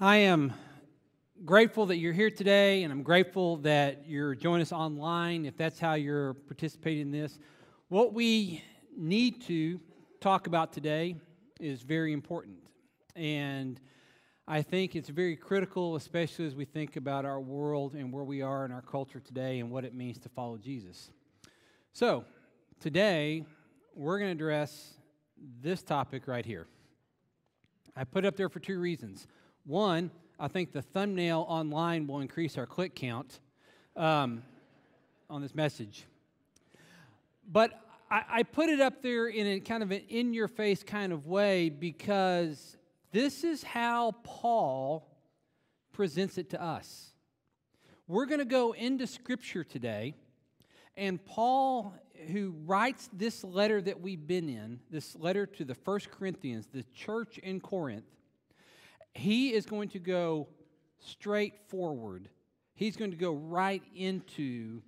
I am grateful that you're here today, and I'm grateful that you're joining us online if that's how you're participating in this. What we need to talk about today is very important. And I think it's very critical, especially as we think about our world and where we are in our culture today and what it means to follow Jesus. So, today, we're going to address this topic right here. I put it up there for two reasons. One, I think the thumbnail online will increase our click count um, on this message. But I, I put it up there in a kind of an in your face kind of way because this is how Paul presents it to us. We're going to go into Scripture today, and Paul, who writes this letter that we've been in, this letter to the First Corinthians, the church in Corinth, he is going to go straight forward. He's going to go right into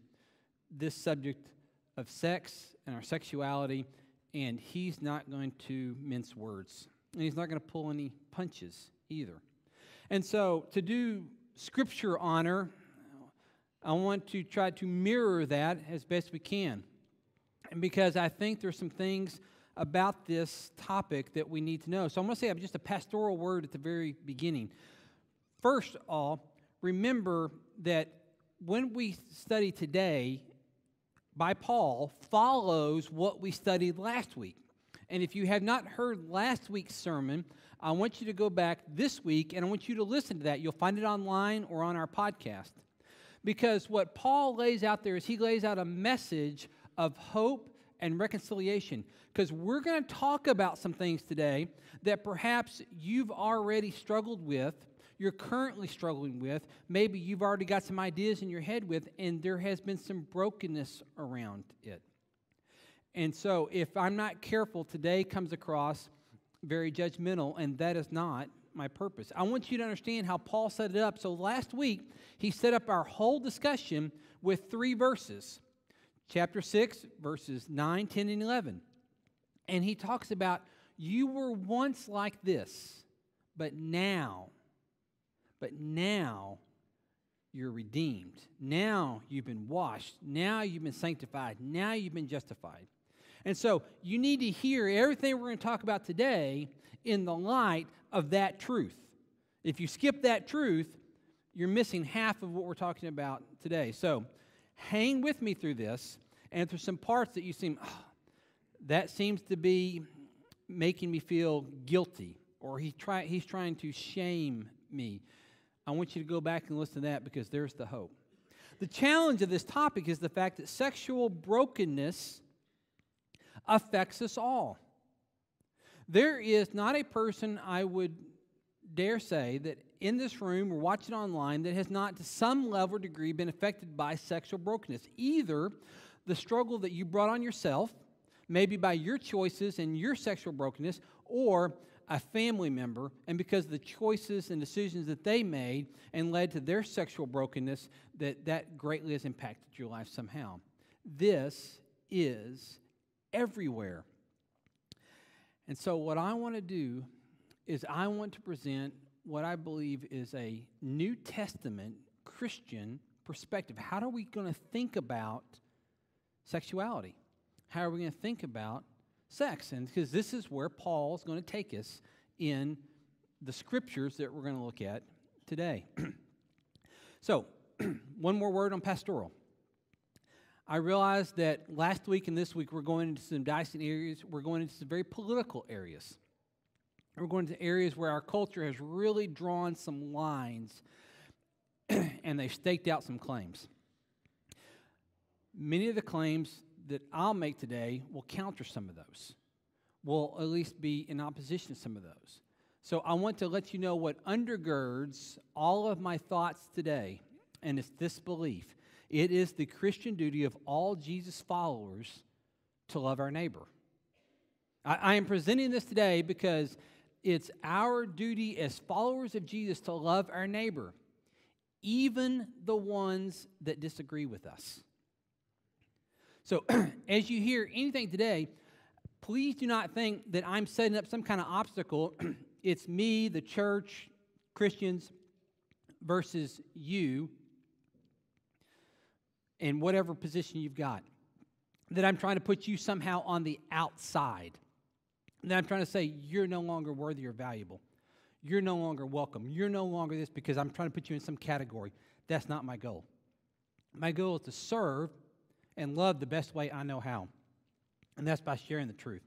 this subject of sex and our sexuality, and he's not going to mince words. And he's not going to pull any punches either. And so, to do scripture honor, I want to try to mirror that as best we can. And because I think there's some things about this topic that we need to know. So I'm going to say just a pastoral word at the very beginning. First of all, remember that when we study today by Paul follows what we studied last week. And if you have not heard last week's sermon, I want you to go back this week and I want you to listen to that. You'll find it online or on our podcast. Because what Paul lays out there is he lays out a message of hope and reconciliation. Because we're going to talk about some things today that perhaps you've already struggled with, you're currently struggling with, maybe you've already got some ideas in your head with, and there has been some brokenness around it. And so, if I'm not careful, today comes across very judgmental, and that is not my purpose. I want you to understand how Paul set it up. So, last week, he set up our whole discussion with three verses chapter 6, verses 9, 10, and 11. And he talks about you were once like this, but now, but now you're redeemed. Now you've been washed. Now you've been sanctified. Now you've been justified. And so you need to hear everything we're going to talk about today in the light of that truth. If you skip that truth, you're missing half of what we're talking about today. So hang with me through this. And there's some parts that you seem, oh, that seems to be making me feel guilty, or he try, he's trying to shame me, I want you to go back and listen to that because there's the hope. The challenge of this topic is the fact that sexual brokenness affects us all. There is not a person I would dare say that in this room or watching online that has not to some level or degree been affected by sexual brokenness. Either the struggle that you brought on yourself, maybe by your choices and your sexual brokenness, or a family member, and because of the choices and decisions that they made and led to their sexual brokenness, that that greatly has impacted your life somehow. This is everywhere. And so, what I want to do is, I want to present what I believe is a New Testament Christian perspective. How are we going to think about sexuality? How are we going to think about sex? And because this is where Paul is going to take us in the scriptures that we're going to look at today. so, one more word on pastoral. I realized that last week and this week we're going into some dicey areas. We're going into some very political areas. We're going to areas where our culture has really drawn some lines and they've staked out some claims. Many of the claims that I'll make today will counter some of those, will at least be in opposition to some of those. So I want to let you know what undergirds all of my thoughts today, and it's this belief it is the Christian duty of all Jesus followers to love our neighbor. I, I, am presenting this today because it's our duty as followers of Jesus to love our neighbor, even the ones that disagree with us. So, as you hear anything today, please do not think that I'm setting up some kind of obstacle. it's me, the church, Christians versus you in whatever position you've got. That I'm trying to put you somehow on the outside. That I'm trying to say you're no longer worthy or valuable. You're no longer welcome. You're no longer this because I'm trying to put you in some category. That's not my goal. My goal is to serve and love the best way I know how. And that's by sharing the truth.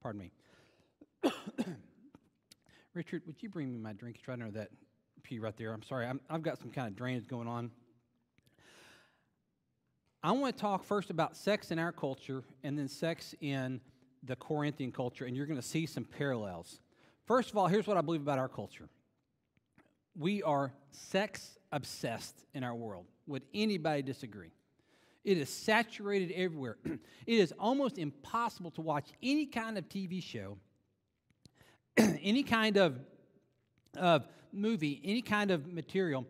Pardon me. Richard, would you bring me my drink? It's right know that pew right there. I'm sorry. i have got some kind of drainage going on. I want to talk first about sex in our culture and then sex in the Corinthian culture, and you're going to see some parallels. First of all, here's what I believe about our culture we are sex obsessed in our world. Would anybody disagree? It is saturated everywhere. it is almost impossible to watch any kind of TV show, any kind of, of movie, any kind of material,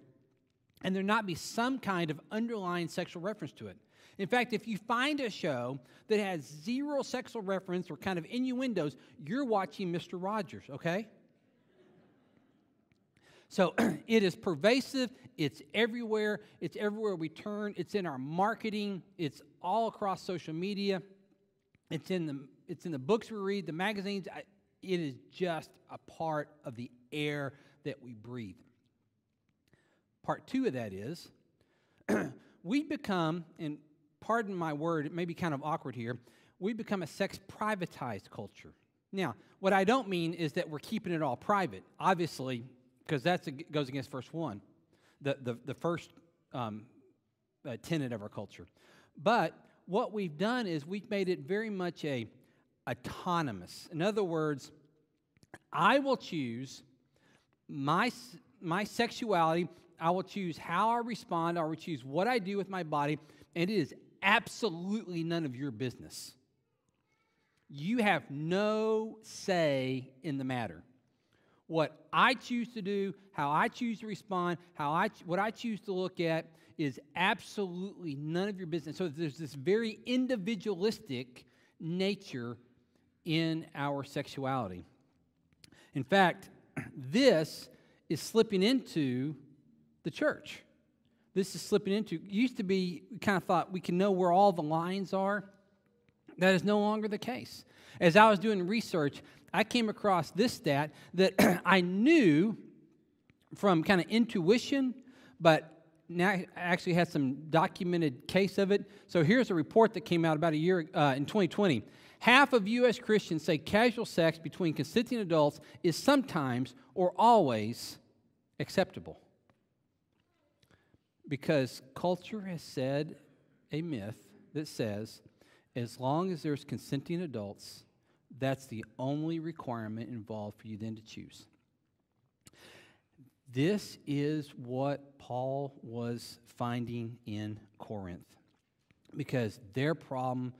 and there not be some kind of underlying sexual reference to it. In fact, if you find a show that has zero sexual reference or kind of innuendos, you're watching Mr. Rogers, okay? So it is pervasive, it's everywhere, it's everywhere we turn, it's in our marketing, it's all across social media, it's in the, it's in the books we read, the magazines. it is just a part of the air that we breathe. Part two of that is we become, and pardon my word, it may be kind of awkward here, we become a sex privatized culture. Now, what I don't mean is that we're keeping it all private. Obviously, because that goes against verse 1, the, the, the first um, uh, tenet of our culture. But what we've done is we've made it very much a autonomous. In other words, I will choose my, my sexuality, I will choose how I respond, I will choose what I do with my body, and it is absolutely none of your business. You have no say in the matter what I choose to do, how I choose to respond, how I what I choose to look at is absolutely none of your business. So there's this very individualistic nature in our sexuality. In fact, this is slipping into the church. This is slipping into, used to be, we kind of thought we can know where all the lines are. That is no longer the case. As I was doing research, I came across this stat that I knew from kind of intuition, but now I actually had some documented case of it. So here's a report that came out about a year uh, in 2020. Half of U.S. Christians say casual sex between consenting adults is sometimes or always acceptable. Because culture has said a myth that says as long as there's consenting adults, that's the only requirement involved for you then to choose. This is what Paul was finding in Corinth because their problem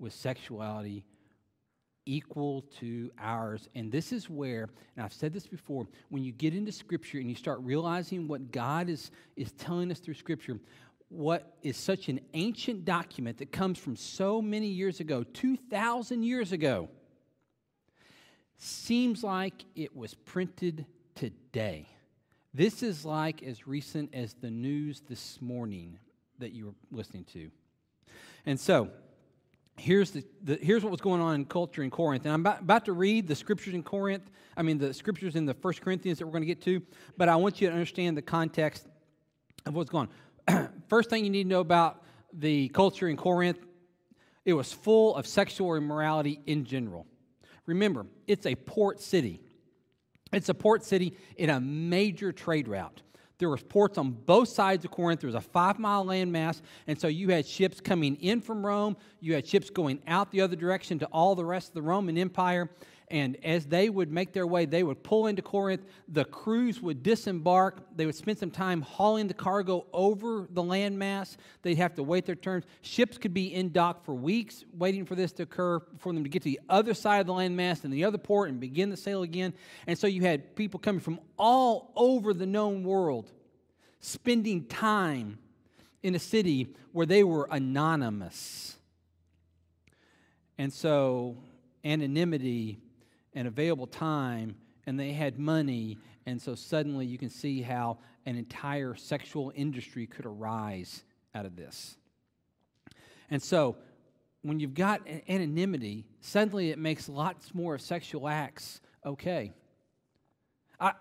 with sexuality equal to ours. And this is where, and I've said this before, when you get into Scripture and you start realizing what God is, is telling us through Scripture, what is such an ancient document that comes from so many years ago, 2,000 years ago, seems like it was printed today. This is like as recent as the news this morning that you were listening to. And so, here's, the, the, here's what was going on in culture in Corinth. And I'm about, about, to read the scriptures in Corinth, I mean, the scriptures in the First Corinthians that we're going to get to, but I want you to understand the context of what's going on. First thing you need to know about the culture in Corinth, it was full of sexual immorality in general. Remember, it's a port city. It's a port city in a major trade route. There was ports on both sides of Corinth. There was a five mile landmass. And so you had ships coming in from Rome. You had ships going out the other direction to all the rest of the Roman Empire. And as they would make their way, they would pull into Corinth. The crews would disembark. They would spend some time hauling the cargo over the landmass. They'd have to wait their turns. Ships could be in dock for weeks waiting for this to occur, for them to get to the other side of the landmass and the other port and begin the sail again. And so you had people coming from all over the known world spending time in a city where they were anonymous. And so anonymity and available time, and they had money, And so suddenly you can see how an entire sexual industry could arise out of this. And so when you've got anonymity, suddenly it makes lots more sexual acts okay. I,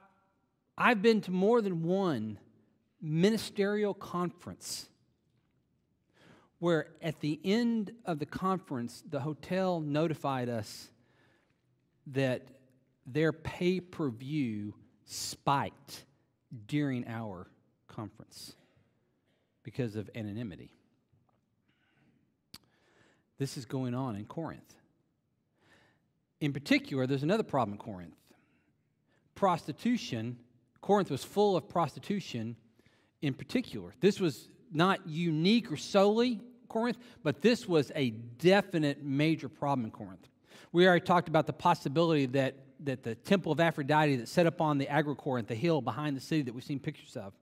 I've been to more than one ministerial conference where at the end of the conference, the hotel notified us that their pay per view spiked during our conference because of anonymity. This is going on in Corinth. In particular, there's another problem in Corinth prostitution. Corinth was full of prostitution in particular. This was not unique or solely Corinth, but this was a definite major problem in Corinth. We already talked about the possibility that, that the temple of Aphrodite that set up on the Acrocorinth, the hill behind the city that we've seen pictures of,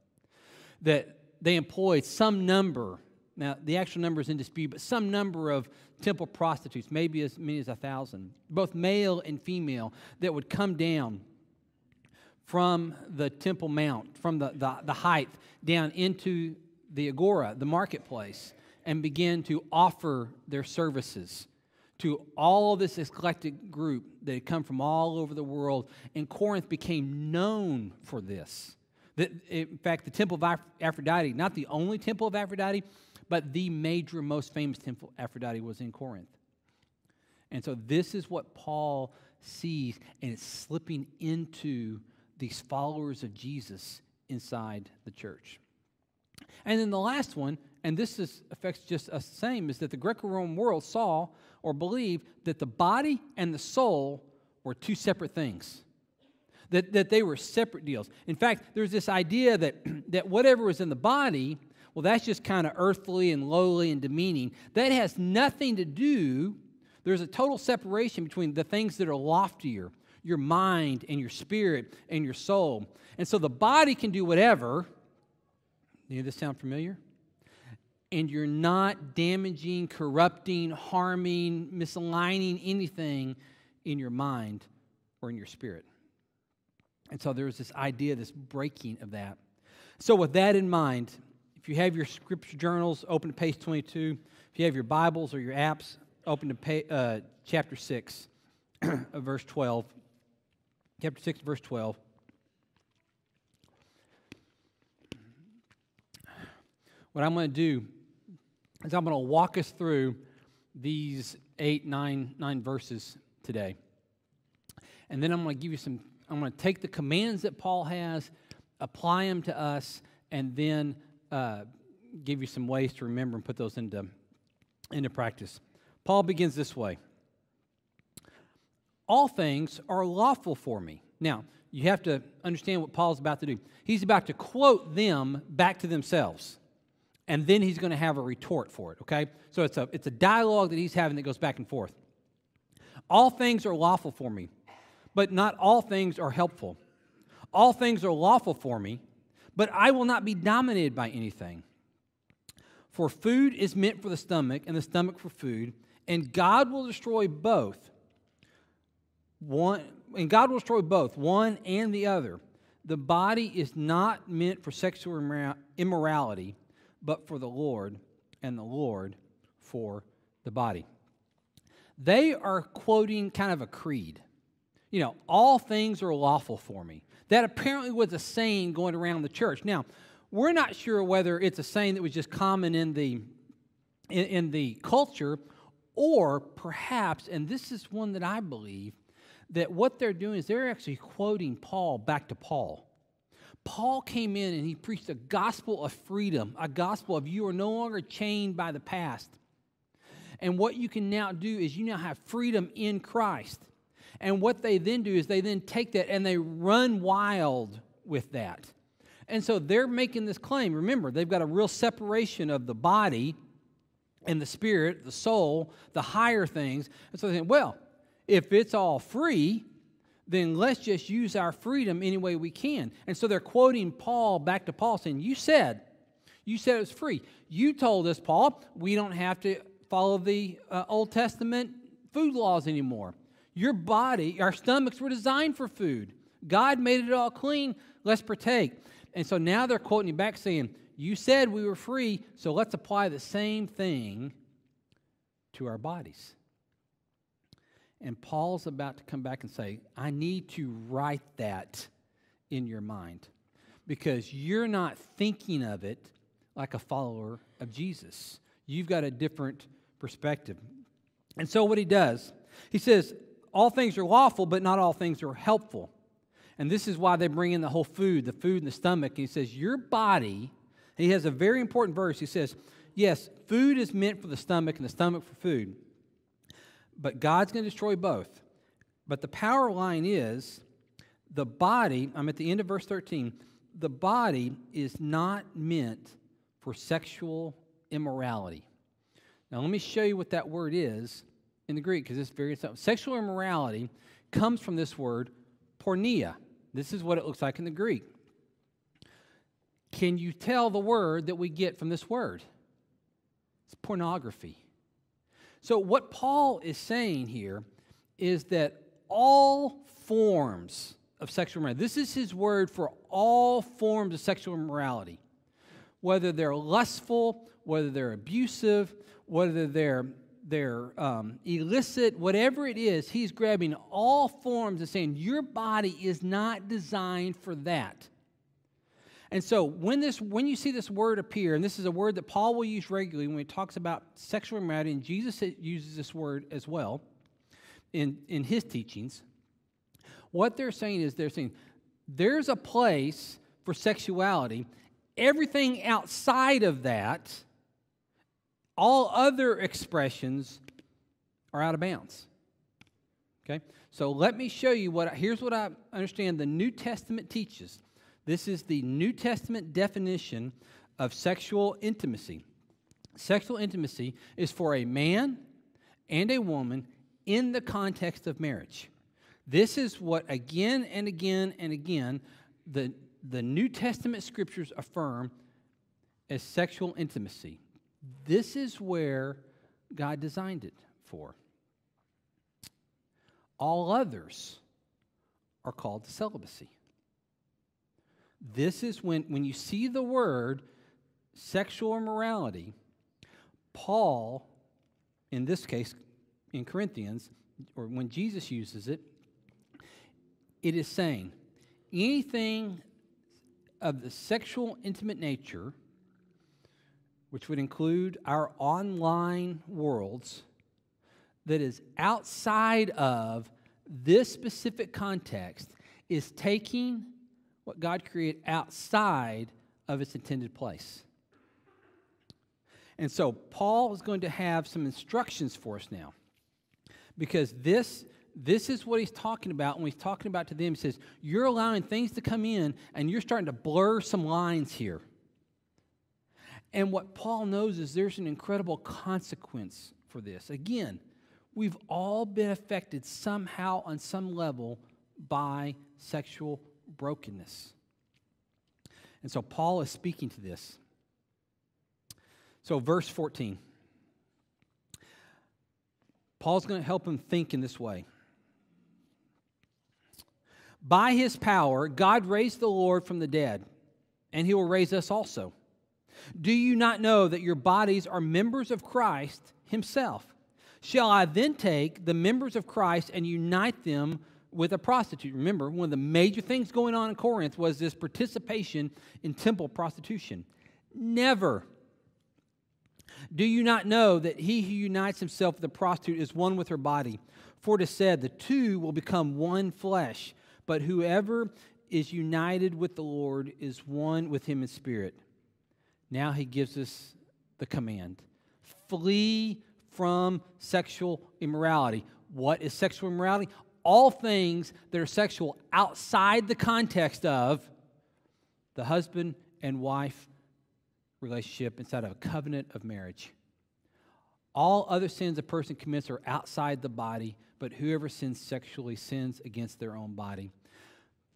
that they employed some number, now the actual number is in dispute, but some number of temple prostitutes, maybe as many as a thousand, both male and female, that would come down from the Temple Mount, from the, the, the height, down into the agora, the marketplace, and begin to offer their services to all this eclectic group that had come from all over the world. And Corinth became known for this. That, in fact, the temple of Aphrodite, not the only temple of Aphrodite, but the major, most famous temple of Aphrodite was in Corinth. And so this is what Paul sees, and it's slipping into these followers of Jesus inside the church. And then the last one, and this is, affects just us the same, is that the Greco Roman world saw or believed that the body and the soul were two separate things. That, that they were separate deals. In fact, there's this idea that, that whatever was in the body, well, that's just kind of earthly and lowly and demeaning. That has nothing to do, there's a total separation between the things that are loftier, your mind and your spirit and your soul. And so the body can do whatever. Any of this sound familiar? And you're not damaging, corrupting, harming, misaligning anything in your mind or in your spirit. And so there's this idea, this breaking of that. So, with that in mind, if you have your scripture journals, open to page 22. If you have your Bibles or your apps, open to uh, chapter 6, verse 12 chapter 6, verse 12. What I'm going to do is I'm going to walk us through these eight, nine, nine verses today. And then I'm going to give you some, I'm going to take the commands that Paul has, apply them to us, and then uh, give you some ways to remember and put those into, into practice. Paul begins this way all things are lawful for me. Now, you have to understand what Paul's about to do. He's about to quote them back to themselves. And then he's going to have a retort for it, okay? So it's a, it's a dialogue that he's having that goes back and forth. All things are lawful for me, but not all things are helpful. All things are lawful for me, but I will not be dominated by anything. For food is meant for the stomach, and the stomach for food, and God will destroy both one, and God will destroy both, one and the other. The body is not meant for sexual immorality, but for the Lord, and the Lord for the body. They are quoting kind of a creed. You know, all things are lawful for me. That apparently was a saying going around the church. Now, we're not sure whether it's a saying that was just common in the in, in the culture, or perhaps, and this is one that I believe, that what they're doing is they're actually quoting Paul back to Paul. Paul came in and he preached a gospel of freedom, a gospel of you are no longer chained by the past. And what you can now do is you now have freedom in Christ. And what they then do is they then take that and they run wild with that. And so they're making this claim. Remember, they've got a real separation of the body and the spirit, the soul, the higher things. And so they think, well, if it's all free, then let's just use our freedom any way we can. And so they're quoting Paul back to Paul saying, You said, you said it was free. You told us, Paul, we don't have to follow the uh, Old Testament food laws anymore. Your body, our stomachs were designed for food. God made it all clean. Let's partake. And so now they're quoting you back saying, You said we were free, so let's apply the same thing to our bodies. And Paul's about to come back and say, I need to write that in your mind because you're not thinking of it like a follower of Jesus. You've got a different perspective. And so, what he does, he says, All things are lawful, but not all things are helpful. And this is why they bring in the whole food, the food in the stomach. He says, Your body, he has a very important verse. He says, Yes, food is meant for the stomach and the stomach for food. But God's going to destroy both. But the power line is the body, I'm at the end of verse 13, the body is not meant for sexual immorality. Now, let me show you what that word is in the Greek because it's very. Sexual immorality comes from this word porneia. This is what it looks like in the Greek. Can you tell the word that we get from this word? It's pornography. So, what Paul is saying here is that all forms of sexual immorality, this is his word for all forms of sexual immorality, whether they're lustful, whether they're abusive, whether they're they're um, illicit, whatever it is, he's grabbing all forms and saying, Your body is not designed for that. And so when this when you see this word appear, and this is a word that Paul will use regularly when he talks about sexual immorality, and Jesus uses this word as well in, in his teachings, what they're saying is they're saying there's a place for sexuality. Everything outside of that, all other expressions are out of bounds. Okay? So let me show you what here's what I understand the New Testament teaches. This is the New Testament definition of sexual intimacy. Sexual intimacy is for a man and a woman in the context of marriage. This is what again and again and again the, the New Testament scriptures affirm as sexual intimacy. This is where God designed it for. All others are called celibacy. This is when, when you see the word sexual immorality, Paul, in this case, in Corinthians, or when Jesus uses it, it is saying anything of the sexual intimate nature, which would include our online worlds, that is outside of this specific context, is taking what God created outside of its intended place. And so Paul is going to have some instructions for us now. Because this, this is what he's talking about when he's talking about to them. He says, You're allowing things to come in and you're starting to blur some lines here. And what Paul knows is there's an incredible consequence for this. Again, we've all been affected somehow on some level by sexual brokenness. And so Paul is speaking to this. So, verse 14. Paul's going to help him think in this way. By his power, God raised the Lord from the dead, and he will raise us also. Do you not know that your bodies are members of Christ himself? Shall I then take the members of Christ and unite them with a prostitute. Remember, one of the major things going on in Corinth was this participation in temple prostitution. Never. Do you not know that he who unites himself with a prostitute is one with her body? For it is said, the two will become one flesh. But whoever is united with the Lord is one with him in spirit. Now he gives us the command flee from sexual immorality. What is sexual immorality? All things that are sexual outside the context of the husband and wife relationship inside of a covenant of marriage. All other sins a person commits are outside the body, but whoever sins sexually sins against their own body.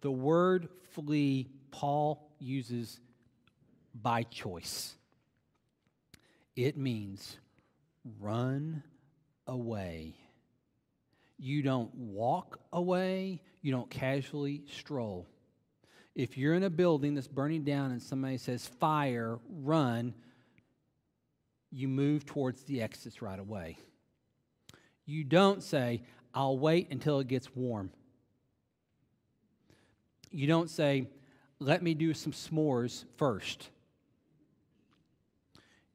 The word flee, Paul uses by choice. It means run away You don't walk away, you don't casually stroll. If you're in a building that's burning down and somebody says, fire, run, you move towards the exits right away. You don't say, I'll wait until it gets warm. You don't say, let me do some s'mores first.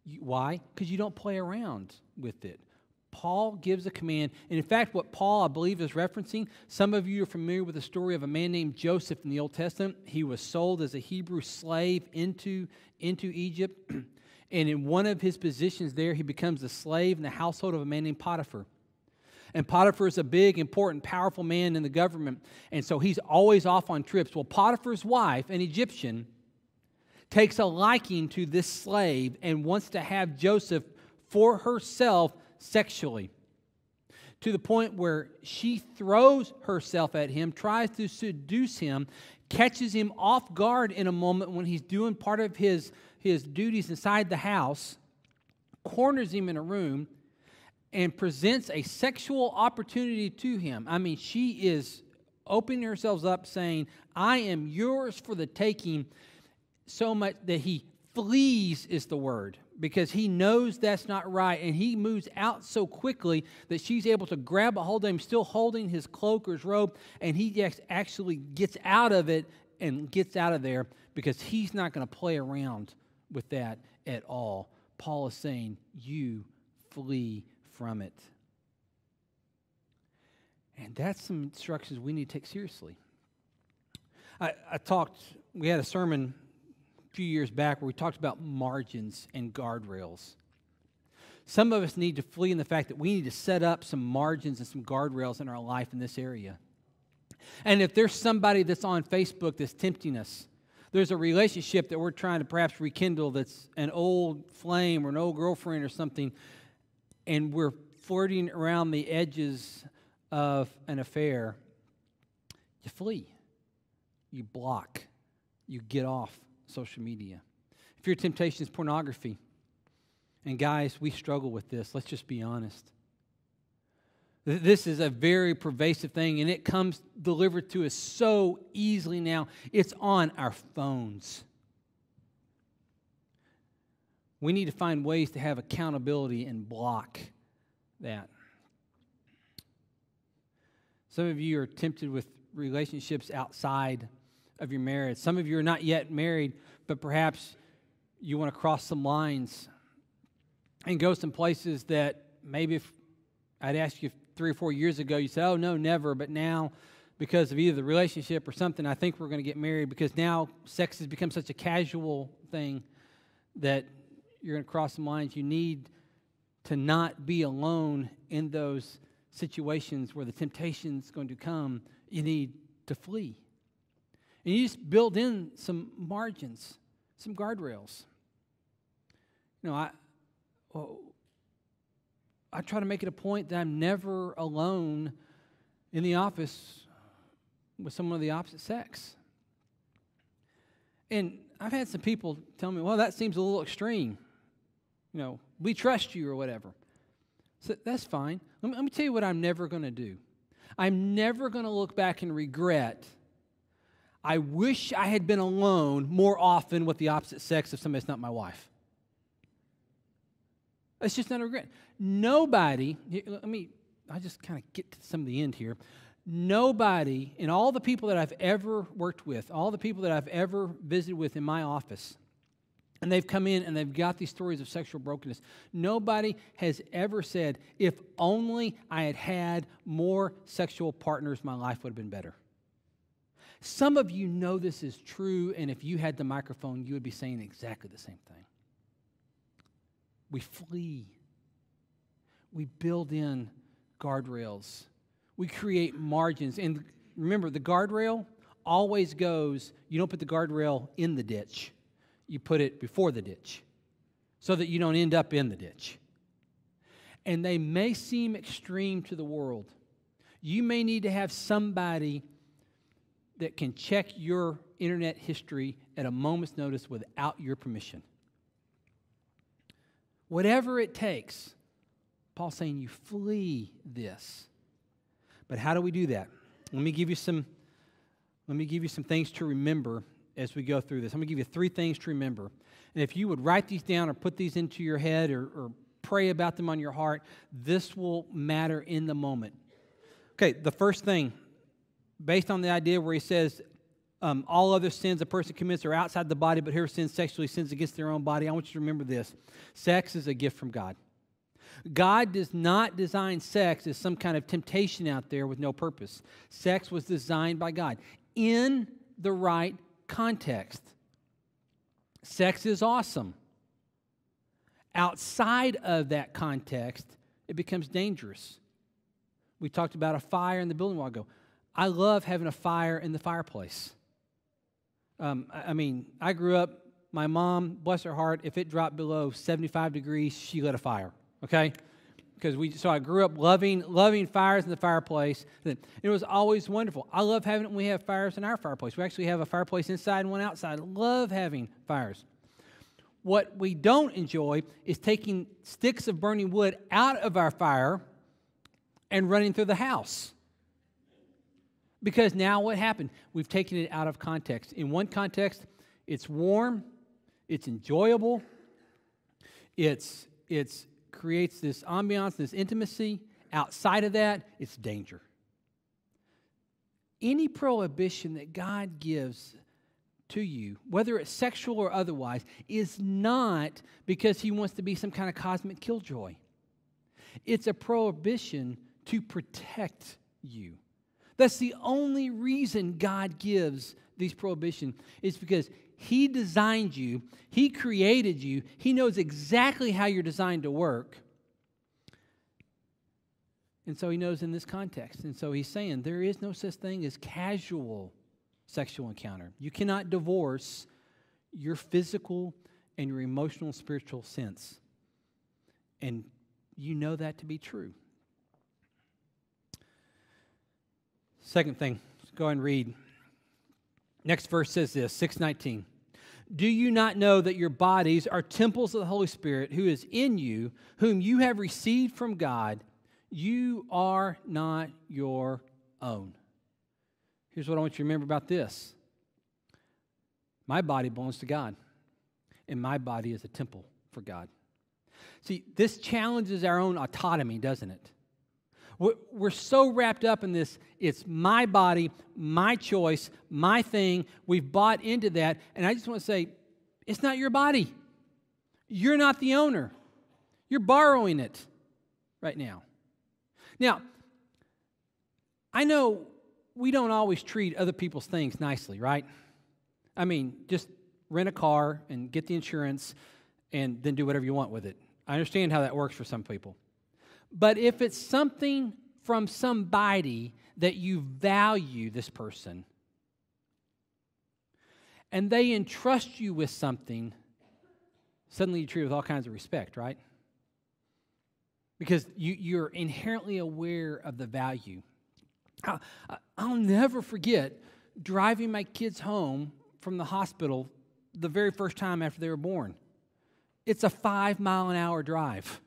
You, why? Because you don't play around with it. Paul gives a command. And in fact, what Paul, I believe, is referencing, some of you are familiar with the story of a man named Joseph in the Old Testament. He was sold as a Hebrew slave into, into Egypt. and in one of his positions there, he becomes a slave in the household of a man named Potiphar. And Potiphar is a big, important, powerful man in the government. And so he's always off on trips. Well, Potiphar's wife, an Egyptian, takes a liking to this slave and wants to have Joseph for herself sexually. To the point where she throws herself at him, tries to seduce him, catches him off guard in a moment when he's doing part of his, his duties inside the house, corners him in a room and presents a sexual opportunity to him. I mean, she is opening herself up saying, I am yours for the taking, so much that he flees, is the word, because he knows that's not right. And he moves out so quickly that she's able to grab a hold of him, still holding his cloak or his robe, and he actually gets out of it and gets out of there because he's not going to play around with that at all. Paul is saying, You flee from it. And that's some instructions we need to take seriously. I, I, talked, we had a sermon few years back where we talked about margins and guardrails. Some of us need to flee in the fact that we need to set up some margins and some guardrails in our life in this area. And if there's somebody that's on Facebook that's tempting us, there's a relationship that we're trying to perhaps rekindle that's an old flame or an old girlfriend or something and we're flirting around the edges of an affair, you flee, you block, you get off social media. If your temptation is pornography, and guys, we struggle with this, let's just be honest. This is a very pervasive thing, and it comes delivered to us so easily now. It's on our phones. We need to find ways to have accountability and block that. Some of you are tempted with relationships outside of your marriage. Some of you are not yet married, but perhaps you want to cross some lines and go some places that maybe if I'd asked you three or four years ago, you said, oh, no, never. But now, because of either the relationship or something, I think we're going to get married because now sex has become such a casual thing that you're going to cross some lines. You need to not be alone in those situations where the temptation is going to come. You need to flee. And you just build in some margins, some guardrails. You know, I, well, I try to make it a point that I'm never alone in the office with someone of the opposite sex. And I've had some people tell me, well, that seems a little extreme you know, we trust you or whatever. So that's fine. Let me, let me tell you what I'm never going to do. I'm never going to look back and regret. I wish I had been alone more often with the opposite sex if somebody's not my wife. It's just not a regret. Nobody, let me, I just kind of get to some of the end here. Nobody, in all the people that I've ever worked with, all the people that I've ever visited with in my office, and they've come in and they've got these stories of sexual brokenness. Nobody has ever said, if only I had had more sexual partners, my life would have been better. Some of you know this is true, and if you had the microphone, you would be saying exactly the same thing. We flee, we build in guardrails, we create margins. And remember, the guardrail always goes, you don't put the guardrail in the ditch you put it before the ditch so that you don't end up in the ditch. And they may seem extreme to the world. You may need to have somebody that can check your internet history at a moment's notice without your permission. Whatever it takes, Paul's saying you flee this. But how do we do that? Let me give you some let me give you some things to remember as we go through this. I'm going to give you three things to remember. And if you would write these down or put these into your head or, or pray about them on your heart, this will matter in the moment. Okay, the first thing, based on the idea where he says, um, all other sins a person commits are outside the body, but whoever sins sexually sins against their own body. I want you to remember this sex is a gift from God. God does not design sex as some kind of temptation out there with no purpose. Sex was designed by God in the right context. Sex is awesome. Outside of that context, it becomes dangerous. We talked about a fire in the building a while ago. I love having a fire in the fireplace. Um, I mean, I grew up, my mom, bless her heart, if it dropped below 75 degrees, she lit a fire, okay? because we so I grew up loving loving fires in the fireplace. It was always wonderful. I love having we have fires in our fireplace. We actually have a fireplace inside and one outside. I love having fires. What we don't enjoy is taking sticks of burning wood out of our fire and running through the house. Because now what happened? We've taken it out of context. In one context, it's warm, it's enjoyable, it's it's creates this ambiance, this intimacy. Outside of that, it's danger. Any prohibition that God gives to you, whether it's sexual or otherwise, is not because He wants to be some kind of cosmic killjoy. It's a prohibition to protect you. That's the only reason God gives these prohibitions, is because he designed you, He created you, He knows exactly how you're designed to work. And so He knows in this context. And so He's saying there is no such thing as casual sexual encounter. You cannot divorce your physical and your emotional spiritual sense. And you know that to be true. Second thing, go and read. Next verse says this 619. Do you not know that your bodies are temples of the Holy Spirit who is in you, whom you have received from God? You are not your own. Here's what I want you to remember about this my body belongs to God, and my body is a temple for God. See, this challenges our own autonomy, doesn't it? We're so wrapped up in this, it's my body, my choice, my thing. We've bought into that. And I just want to say, it's not your body. You're not the owner. You're borrowing it right now. Now, I know we don't always treat other people's things nicely, right? I mean, just rent a car and get the insurance and then do whatever you want with it. I understand how that works for some people. But if it's something from somebody that you value this person, and they entrust you with something, suddenly you treat it with all kinds of respect, right? Because you, you're inherently aware of the value. I'll, I'll never forget driving my kids home from the hospital the very first time after they were born. It's a five mile an hour drive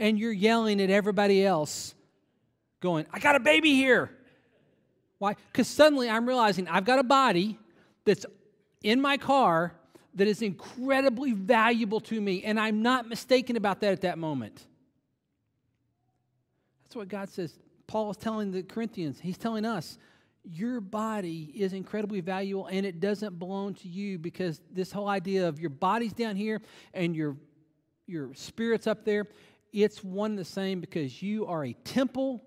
and you're yelling at everybody else, going, I got a baby here. Why? Because suddenly I'm realizing I've got a body that's in my car that is incredibly valuable to me, and I'm not mistaken about that at that moment. That's what God says. Paul is telling the Corinthians, he's telling us, your body is incredibly valuable and it doesn't belong to you because this whole idea of your body's down here and your your spirit's up there it's one and the same because you are a temple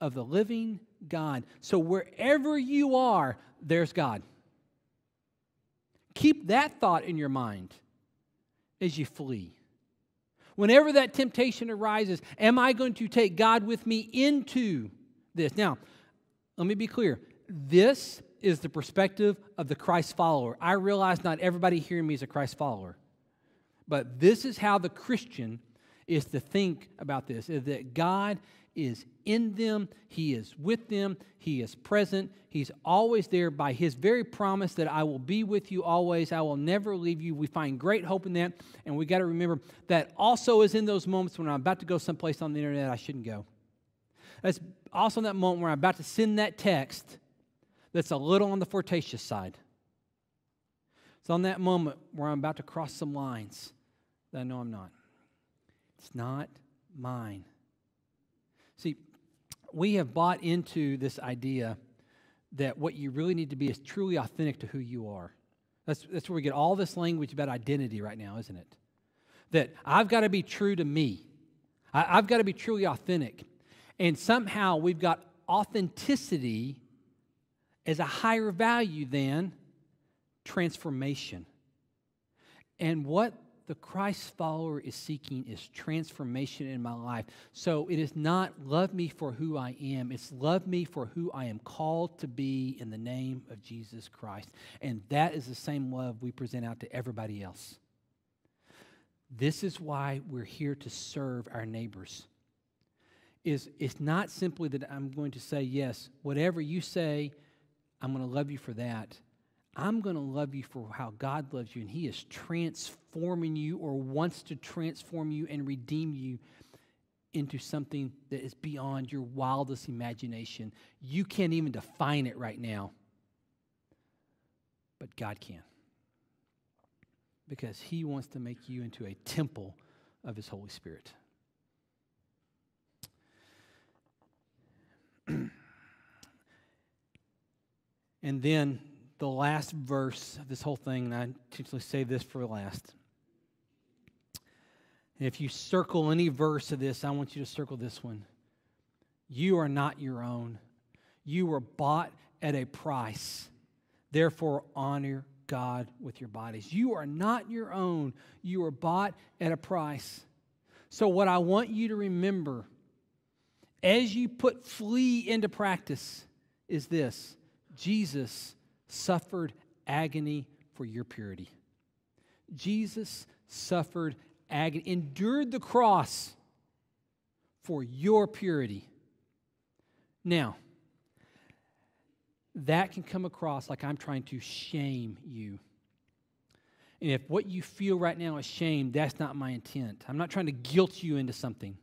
of the living God. So wherever you are, there's God. Keep that thought in your mind as you flee. Whenever that temptation arises, am I going to take God with me into this? Now, let me be clear. This is the perspective of the Christ follower. I realize not everybody hearing me is a Christ follower, but this is how the Christian is to think about this is that God is in them, He is with them, He is present, He's always there by His very promise that I will be with you always, I will never leave you. We find great hope in that, and we got to remember that also is in those moments when I'm about to go someplace on the internet I shouldn't go. That's also in that moment where I'm about to send that text that's a little on the flirtatious side. It's on that moment where I'm about to cross some lines that I know I'm not. It's not mine. See, we have bought into this idea that what you really need to be is truly authentic to who you are. That's, that's where we get all this language about identity right now, isn't it? That I've got to be true to me, I, I've got to be truly authentic. And somehow we've got authenticity as a higher value than transformation. And what the Christ follower is seeking is transformation in my life. So it is not love me for who I am, it's love me for who I am called to be in the name of Jesus Christ. And that is the same love we present out to everybody else. This is why we're here to serve our neighbors. Is it's not simply that I'm going to say yes, whatever you say, I'm going to love you for that. I'm going to love you for how God loves you, and He is transforming you or wants to transform you and redeem you into something that is beyond your wildest imagination. You can't even define it right now, but God can. Because He wants to make you into a temple of His Holy Spirit. and then the last verse of this whole thing, and I intentionally save this for last. And if you circle any verse of this, I want you to circle this one. You are not your own. You were bought at a price. Therefore, honor God with your bodies. You are not your own. You were bought at a price. So, what I want you to remember as you put flee into practice is this Jesus suffered agony for your purity. Jesus suffered agony, endured the cross for your purity. Now, that can come across like I'm trying to shame you. And if what you feel right now is shame, that's not my intent. I'm not trying to guilt you into something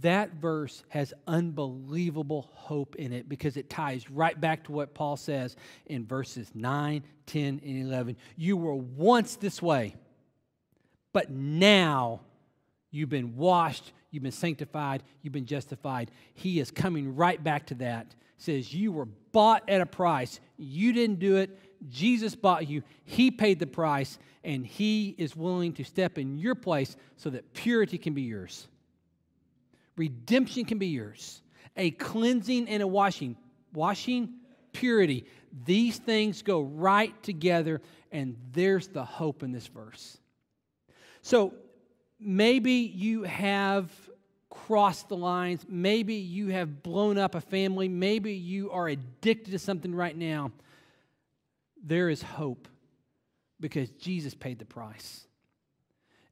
that verse has unbelievable hope in it because it ties right back to what Paul says in verses 9, 10, and 11. You were once this way, but now you've been washed, you've been sanctified, you've been justified. He is coming right back to that. Says, You were bought at a price. You didn't do it. Jesus bought you. He paid the price, and He is willing to step in your place so that purity can be yours redemption can be yours, a cleansing and a washing. Washing, purity. These things go right together, and there's the hope in this verse. So maybe you have crossed the lines. Maybe you have blown up a family. Maybe you are addicted to something right now. There is hope because Jesus paid the price.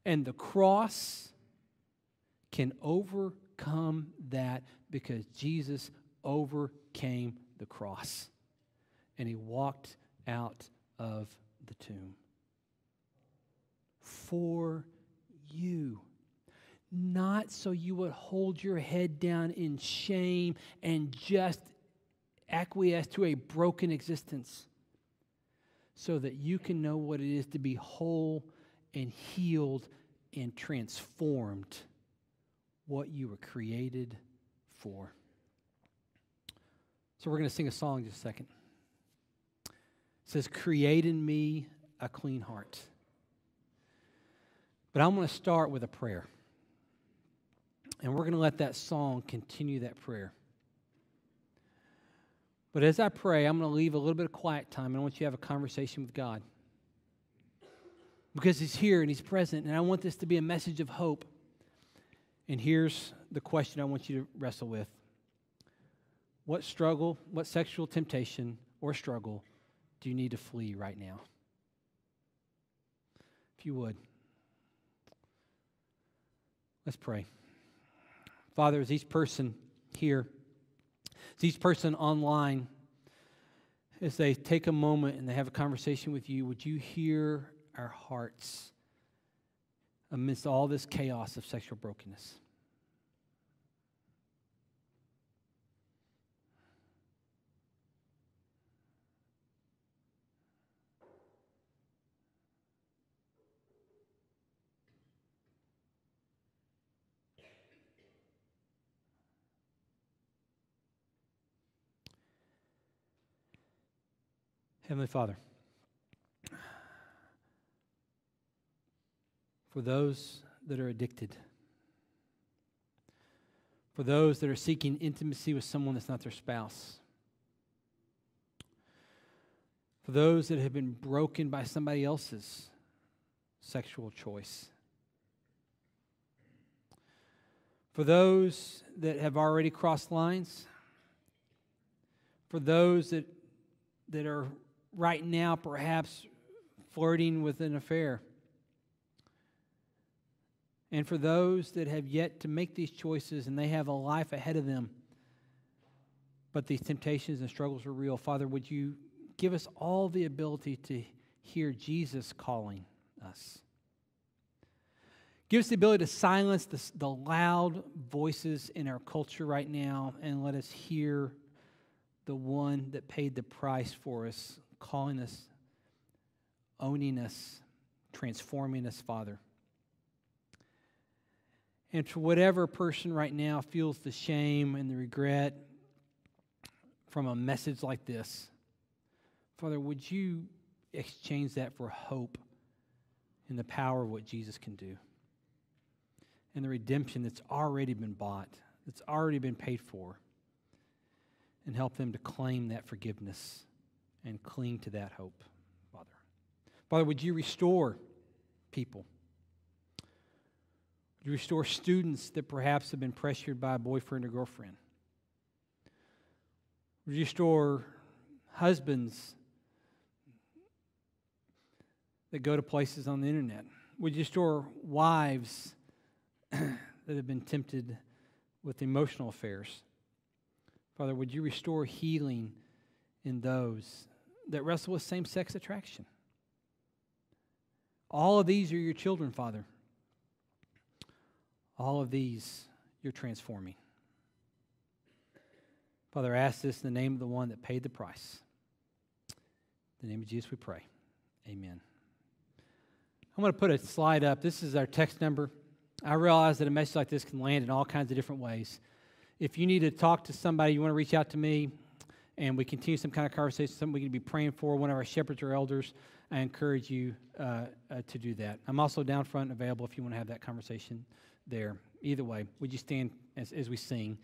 And the cross can over overcome that because Jesus overcame the cross and he walked out of the tomb. For you. Not so you would hold your head down in shame and just acquiesce to a broken existence, so that you can know what it is to be whole and healed and transformed what you were created for. So we're going to sing a song in just a second. It says, Create in me a clean heart. But I'm going to start with a prayer. And we're going to let that song continue that prayer. But as I pray, I'm going to leave a little bit of quiet time and I want you to have a conversation with God. Because He's here and He's present, and I want this to be a message of hope. And here's the question I want you to wrestle with What struggle, what sexual temptation or struggle do you need to flee right now? If you would, let's pray. Father, as each person here, as each person online, as they take a moment and they have a conversation with you, would you hear our hearts amidst all this chaos of sexual brokenness. Heavenly Father. For those that are addicted, for those that are seeking intimacy with someone that's not their spouse, for those that have been broken by somebody else's sexual choice, for those that have already crossed lines, for those that, that are right now perhaps flirting with an affair. And for those that have yet to make these choices and they have a life ahead of them, but these temptations and struggles are real, Father, would you give us all the ability to hear Jesus calling us? Give us the ability to silence the, the loud voices in our culture right now and let us hear the one that paid the price for us, calling us, owning us, transforming us, Father. And for whatever person right now feels the shame and the regret from a message like this, Father, would you exchange that for hope in the power of what Jesus can do? And the redemption that's already been bought, that's already been paid for, and help them to claim that forgiveness and cling to that hope, Father. Father, would you restore people? Restore students that perhaps have been pressured by a boyfriend or girlfriend? Restore husbands that go to places on the internet? Would you restore wives that have been tempted with emotional affairs? Father, would you restore healing in those that wrestle with same sex attraction? All of these are your children, Father. All of these you're transforming. Father, I ask this in the name of the one that paid the price. In the name of Jesus, we pray. Amen. I'm going to put a slide up. This is our text number. I realize that a message like this can land in all kinds of different ways. If you need to talk to somebody, you want to reach out to me, and we continue some kind of conversation, something we can be praying for, one of our shepherds or elders, I encourage you uh, uh, to do that. I'm also down front available if you want to have that conversation there. Either way, would you stand as, as we sing?